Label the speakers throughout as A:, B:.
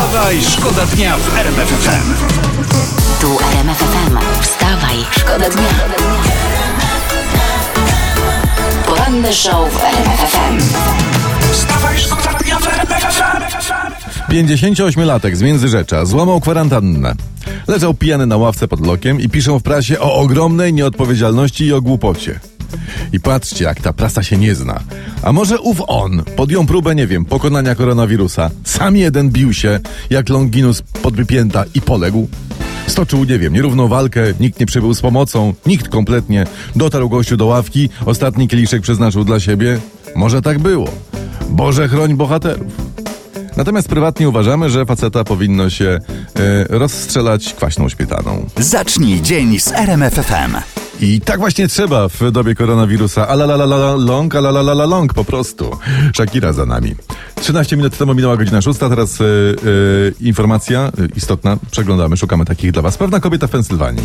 A: Wstawaj, szkoda dnia w RMF FM.
B: Tu RMF FM. Wstawaj, szkoda dnia. Poranny show w RMF FM.
A: Wstawaj, szkoda dnia w RMF FM.
C: 58-latek z Międzyrzecza złamał kwarantannę. Leżał pijany na ławce pod lokiem i piszą w prasie o ogromnej nieodpowiedzialności i o głupocie. I patrzcie, jak ta prasa się nie zna. A może ów on podjął próbę, nie wiem, pokonania koronawirusa. Sam jeden bił się, jak Longinus podwypięta i poległ. Stoczył, nie wiem, nierówną walkę, nikt nie przybył z pomocą, nikt kompletnie. Dotarł gościu do ławki, ostatni kieliszek przeznaczył dla siebie. Może tak było. Boże chroń bohaterów. Natomiast prywatnie uważamy, że faceta powinno się e, rozstrzelać kwaśną śmietaną.
A: Zacznij dzień z RMF FM.
C: I tak właśnie trzeba w dobie koronawirusa. Alalalala long, alalalala long po prostu. Shakira za nami. 13 minut temu minęła godzina 6, teraz e, e, informacja e, istotna. Przeglądamy, szukamy takich dla was. Pewna kobieta w Pensylwanii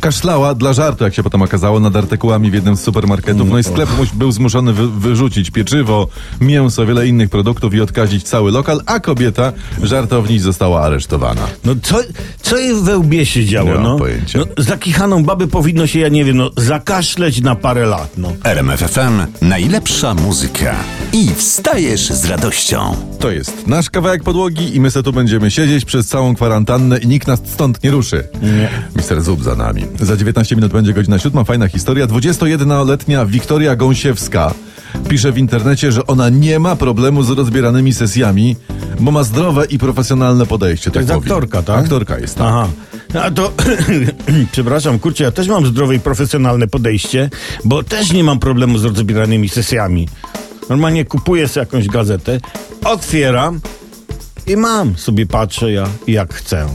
C: kaszlała dla żartu, jak się potem okazało, nad artykułami w jednym z supermarketów. No i sklep był zmuszony wy, wyrzucić pieczywo, mięso, wiele innych produktów i odkazić cały lokal, a kobieta, żartowniś, została aresztowana.
D: No co, co jej we łbie się działo,
C: Nie mam
D: no?
C: pojęcia.
D: no? Zakichaną babę powinno się, ja nie wiem, no, zakaszleć na parę lat, no.
A: RMF FM. Najlepsza muzyka. I wstajesz z radością.
C: To jest nasz kawałek podłogi i my se tu będziemy siedzieć przez całą kwarantannę i nikt nas stąd nie ruszy.
D: Nie.
C: Mister Zub za nami. Za 19 minut będzie godzina siódma. Fajna historia. 21-letnia Wiktoria Gąsiewska pisze w internecie, że ona nie ma problemu z rozbieranymi sesjami, bo ma zdrowe i profesjonalne podejście.
D: To jest
C: mówi.
D: aktorka, tak?
C: Aktorka jest, tak.
D: Aha. A to, przepraszam, kurczę, ja też mam zdrowe i profesjonalne podejście, bo też nie mam problemu z rozbieranymi sesjami. Normalnie kupuję sobie jakąś gazetę, otwieram i mam. Sobie patrzę ja jak chcę.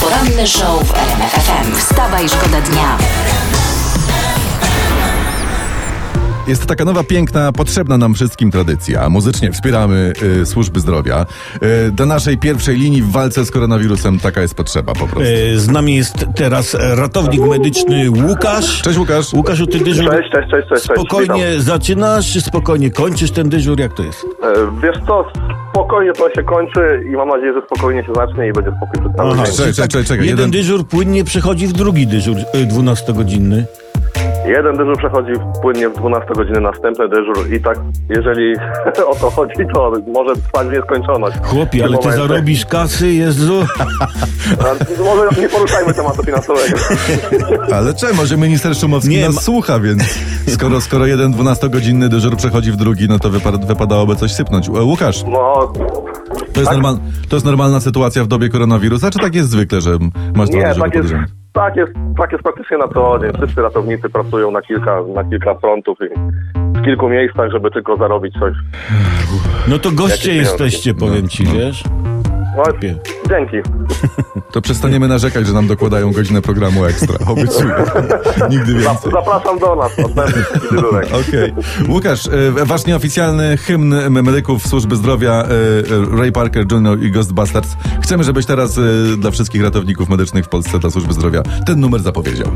B: Poranny show w RMF FM. Wstawaj, szkoda dnia.
C: Jest taka nowa, piękna, potrzebna nam wszystkim tradycja. Muzycznie wspieramy y, służby zdrowia. Y, do naszej pierwszej linii w walce z koronawirusem taka jest potrzeba po prostu.
D: E, Z nami jest teraz ratownik medyczny Łukasz.
C: Cześć Łukasz.
D: Łukaszu, ty dyżur
E: Cześć, cześć, cześć, cześć. cześć.
D: spokojnie zaczynasz, czy spokojnie kończysz ten dyżur? Jak to jest?
E: Witam. E, Wiesz co, spokojnie to się kończy i mam nadzieję, że spokojnie się zacznie i będzie spokój
D: Aha,
E: dzień.
C: Czekaj, czekaj, czekaj.
D: Jeden,
C: Jeden-
D: dyżur płynnie przechodzi w drugi dyżur y, 12-godzinny.
E: Jeden dyżur przechodzi płynnie w 12 godziny, następny dyżur i tak, jeżeli o to chodzi, to może trwać w nieskończoność.
D: Chłopie, ale
E: tym
D: ty
E: momencie.
D: zarobisz kasy, Jezu.
E: Może nie poruszajmy tematu finansowego.
C: Ale czemu? Może minister Szumowski
D: Nie,
C: nas
D: ma-
C: słucha, więc skoro, skoro jeden 12-godzinny dyżur przechodzi w drugi, no to wypa- wypadałoby coś sypnąć. E, Łukasz,
E: No,
C: to jest,
E: Tak?
C: normal, to jest normalna sytuacja w dobie koronawirusa, czy tak jest zwykle, że masz dwa
E: nie,
C: dyżury
E: tak
C: pod?
E: Tak jest, tak jest praktycznie na co dzień. Wszyscy ratownicy pracują na kilka, na kilka frontów i w kilku miejscach, żeby tylko zarobić coś.
D: No to goście
E: Jakie
D: jesteście, powiem ci, wiesz?
E: Dzięki.
C: To przestaniemy narzekać, że nam dokładają godzinę programu ekstra. Obiecuję. Nigdy więcej.
E: Zapraszam do nas.
C: Okej. Łukasz, e, wasz nieoficjalny hymn medyków służby zdrowia e, e, Ray Parker Jr. i Ghostbusters. Chcemy, żebyś teraz dla wszystkich ratowników medycznych w Polsce, dla służby zdrowia, ten numer zapowiedział.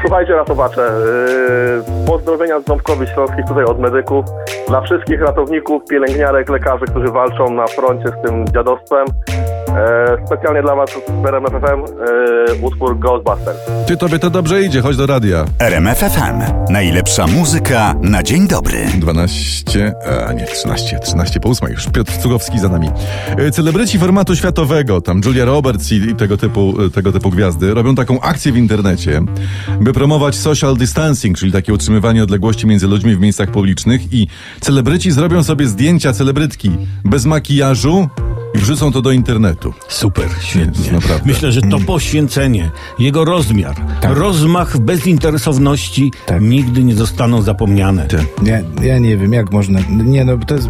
E: Słuchajcie, ratowacze, e, pozdrowienia z Ząbkowi Śląskich tutaj od medyków. Dla wszystkich ratowników, pielęgniarek, lekarzy, którzy walczą na froncie z tym dziadostwem. E, Specjalnie dla Was w RMF FM e, utwór Ghostbusters.
C: Ty, tobie to dobrze idzie, chodź do radia.
A: RMF FM. Najlepsza muzyka na dzień dobry.
C: 12, a nie, 13, 13 po 8 już. Piotr Cugowski za nami. E, Celebryci formatu światowego, tam Julia Roberts i, i tego, typu, e, tego typu gwiazdy, robią taką akcję w internecie, by promować social distancing, czyli takie utrzymywanie odległości między ludźmi w miejscach publicznych i celebryci zrobią sobie zdjęcia celebrytki bez makijażu i wrzucą to do internetu.
D: Super, świetnie.
C: naprawdę.
D: Myślę, że to poświęcenie, jego rozmiar, rozmach bezinteresowności nigdy nie zostaną zapomniane.
F: Nie, ja nie wiem, jak można. Nie, no to jest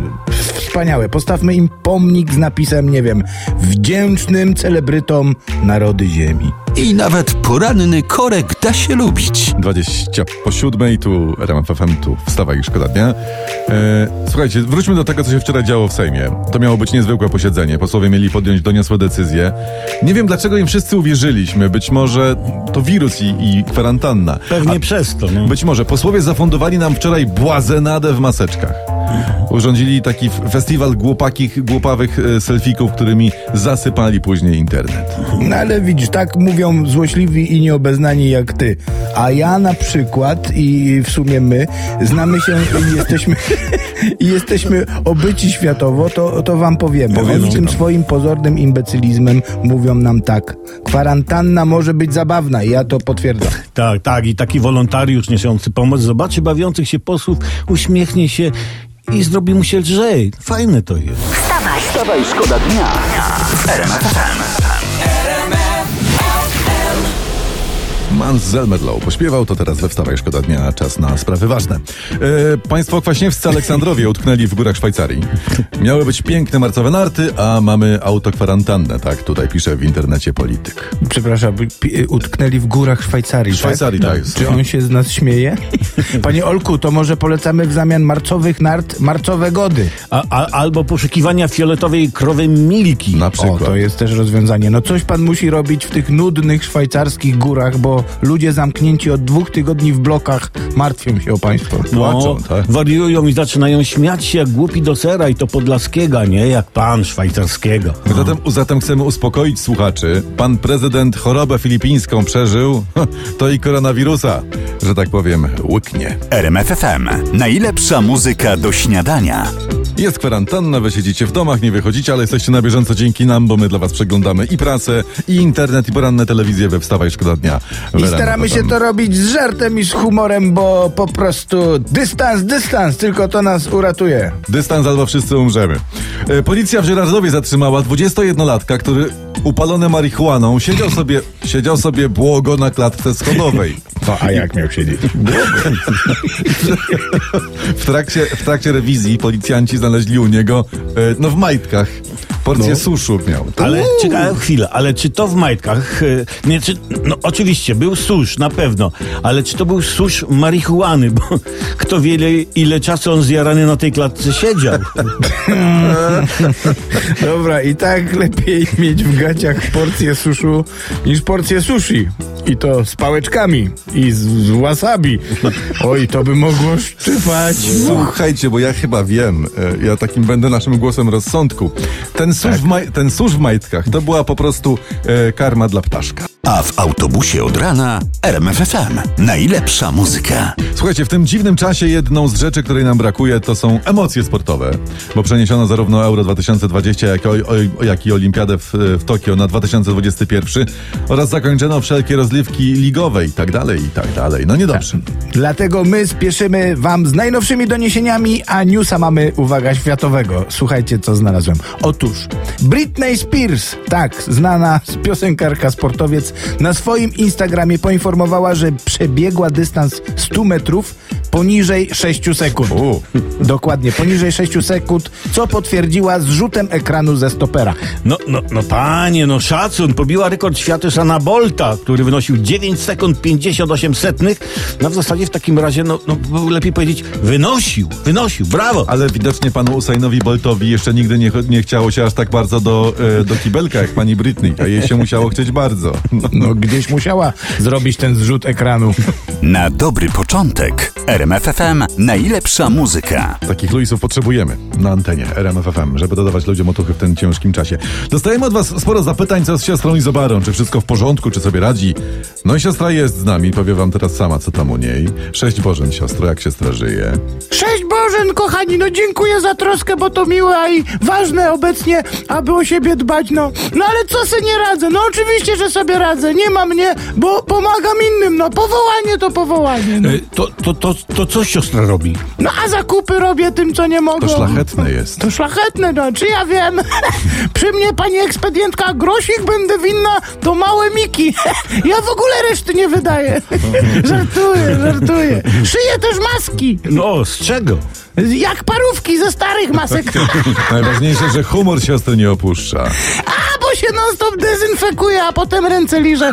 F: wspaniałe. Postawmy im pomnik z napisem, nie wiem, wdzięcznym celebrytom narody ziemi.
A: I nawet poranny korek da się lubić.
C: 20 po siódmej, tu RMF FM, tu wstawaj i szkoda dnia. E, słuchajcie, wróćmy do tego, co się wczoraj działo w Sejmie. To miało być niezwykłe posiedzenie. Posłowie mieli podjąć doniosłe decyzje. Nie wiem, dlaczego im wszyscy uwierzyliśmy. Być może to wirus i, i kwarantanna.
D: Pewnie przez to. No.
C: Być może posłowie zafundowali nam wczoraj błazenadę w maseczkach. Urządzili taki festiwal głupakich, głupawych e, selfików, którymi zasypali później internet.
F: No ale widzisz, tak mówią złośliwi i nieobeznani jak ty. A ja na przykład i w sumie my znamy się i jesteśmy, i jesteśmy obyci światowo, to, to wam powiemy.
C: Powiedzcie
F: Oni tym
C: nam.
F: swoim pozornym imbecylizmem mówią nam tak. Kwarantanna może być zabawna i ja to potwierdzam.
D: Tak, tak. I taki wolontariusz niosący pomoc zobaczy bawiących się posłów, uśmiechnie się i zrobi mu się lżej. Fajne to jest.
B: Wstawaj,
A: Wstawaj, szkoda dnia w
C: Mans Zelmerlow pośpiewał, to teraz we Wstawaj Szkoda Dnia, czas na sprawy ważne. E, państwo kwaśniewscy Aleksandrowie utknęli w górach Szwajcarii. Miały być piękne marcowe narty, a mamy autokwarantannę, tak tutaj pisze w internecie polityk.
F: Przepraszam, pi- utknęli w górach Szwajcarii.
C: Szwajcarii, tak jest.
F: Czy on się z nas śmieje? Panie Olku, to może polecamy w zamian marcowych nart marcowe gody.
D: A, a, albo poszukiwania fioletowej krowy Milki.
C: Na
F: O,
C: przykład.
F: to jest też rozwiązanie. No coś pan musi robić w tych nudnych szwajcarskich górach, bo ludzie zamknięci od dwóch tygodni w blokach martwią się o państwo.
C: Płaczą, tak.
D: wariują i zaczynają śmiać się jak głupi do sera i to podlaskiego, nie jak pan szwajcarskiego.
C: Zatem, zatem chcemy uspokoić słuchaczy. Pan prezydent chorobę filipińską przeżył, to i koronawirusa, że tak powiem, łyknie.
A: RMF FM. Najlepsza muzyka do śniadania.
C: Jest kwarantanna, wy siedzicie w domach, nie wychodzicie, ale jesteście na bieżąco dzięki nam, bo my dla was przeglądamy i prasę, i internet, i poranne telewizje we Wstawaj Szkoda Dnia.
F: I staramy się to robić z żartem i z humorem, bo po prostu dystans, dystans, tylko to nas uratuje.
C: Dystans albo wszyscy umrzemy. E, Policja w Żyrardowie zatrzymała 21-latka, który upalony marihuaną siedział sobie, siedział sobie błogo na klatce schodowej.
F: No a jak miał siedzieć?
C: W trakcie, w trakcie rewizji policjanci znaleźli u niego, e, no w majtkach, porcję suszu miał.
D: Ale czekaj chwilę, ale czy to w majtkach, e, nie, czy, no oczywiście był susz, na pewno, ale czy to był susz marihuany, bo kto wie ile, ile czasu on zjarany na tej klatce siedział.
F: Dobra, i tak lepiej mieć w gaciach porcję suszu niż porcję sushi. I to z pałeczkami i z, z wasabi. Oj, to by mogło szczypać.
C: Słuchajcie, bo ja chyba wiem, e, ja takim będę naszym głosem rozsądku. Ten susz, w, maj, ten susz w majtkach to była po prostu e, karma dla ptaszka.
A: A w autobusie od rana RMF FM. Najlepsza muzyka.
C: Słuchajcie, w tym dziwnym czasie jedną z rzeczy, której nam brakuje, to są emocje sportowe, bo przeniesiono zarówno Euro 2020, jak, o, o, jak i Olimpiadę w, w Tokio na 2021 oraz zakończono wszelkie rozliwki ligowe i tak dalej, i tak dalej. No niedobrze.
F: Dlatego my spieszymy wam z najnowszymi doniesieniami, a newsa mamy, uwaga, światowego. Słuchajcie, co znalazłem. Otóż Britney Spears, tak, znana piosenkarka, sportowiec, na swoim Instagramie poinformowała, że przebiegła dystans 100 metrów poniżej 6 sekund.
C: U.
F: Dokładnie, poniżej 6 sekund, co potwierdziła zrzutem ekranu ze stopera.
D: No, no, no panie, no szacun, pobiła rekord świata Sana Bolta, który wynosił 9 sekund 58 setnych. No w zasadzie w takim razie, no, no lepiej powiedzieć, wynosił, wynosił, brawo.
C: Ale widocznie panu Usainowi Boltowi jeszcze nigdy nie, nie chciało się aż tak bardzo do, e, do kibelka jak pani Britney, a jej się musiało chcieć bardzo. No.
F: No gdzieś musiała zrobić ten zrzut ekranu.
A: Na dobry początek RMF FM. Najlepsza muzyka.
C: Takich Luisów potrzebujemy na antenie RMF FM, żeby dodawać ludziom otuchy w tym ciężkim czasie. Dostajemy od was sporo zapytań, co z siostrą Izobarą, czy wszystko w porządku, czy sobie radzi. No i siostra jest z nami, powie wam teraz sama, co tam u niej. Sześć Bożen, siostro, jak siostra żyje?
F: Cześć Bożen, kochani, no dziękuję za troskę, bo to miłe i ważne obecnie, aby o siebie dbać, no. No ale co se nie radzę? No oczywiście, że sobie radzę, nie ma mnie, bo pomagam innym, no. Powołanie to powołanie, no.
D: E, To, to, to, to co siostra robi?
F: No a zakupy robię tym, co nie mogą.
C: To szlachetne jest.
F: To szlachetne, no, czy ja wiem? Przy mnie pani ekspedientka grosik będę winna, to małe miki. ja w ogóle reszty nie wydaję. żartuję, żartuję. Szyję też maski,
D: No, z czego?
F: Jak parówki ze starych masek.
C: Najważniejsze, że humor siostry nie opuszcza.
F: A, bo się non stop dezynfekuje, a potem ręce liże.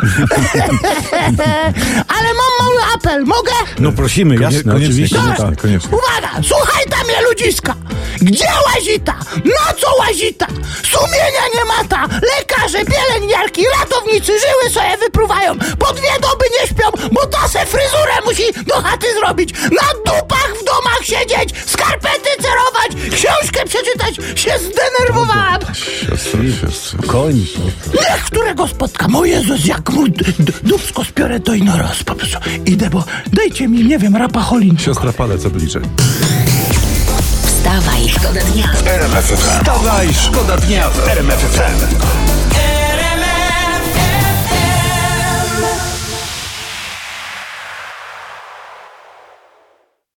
F: Ale mam mały apel, mogę?
D: No prosimy, jasne,
C: koniecznie,
D: oczywiście.
C: koniecznie.
D: tak.
C: koniecznie.
F: Uwaga, słuchaj tam je ludziska! Gdzie łazita? Na co łazita? Sumienia nie mata! Lekarze, pielęgniarki, ratownicy żyły sobie wypruwają! Po dwie doby nie śpią,
G: bo ta se fryzurę musi do chaty zrobić, na dupach w domach siedzieć, skarpety cerować, książkę przeczytać, się zdenerwowałam.
C: Siostro, siostro.
D: Koń.
G: Niech którego spotkam. O Jezus, jak mu d- d- dupsko spiorę, to i na raz po prostu. Idę, bo dajcie mi, nie wiem, rapacholin.
C: Siostra palec oblicze.
H: Wstawaj, szkoda dnia.
I: Wstawaj, szkoda dnia w RMF FM.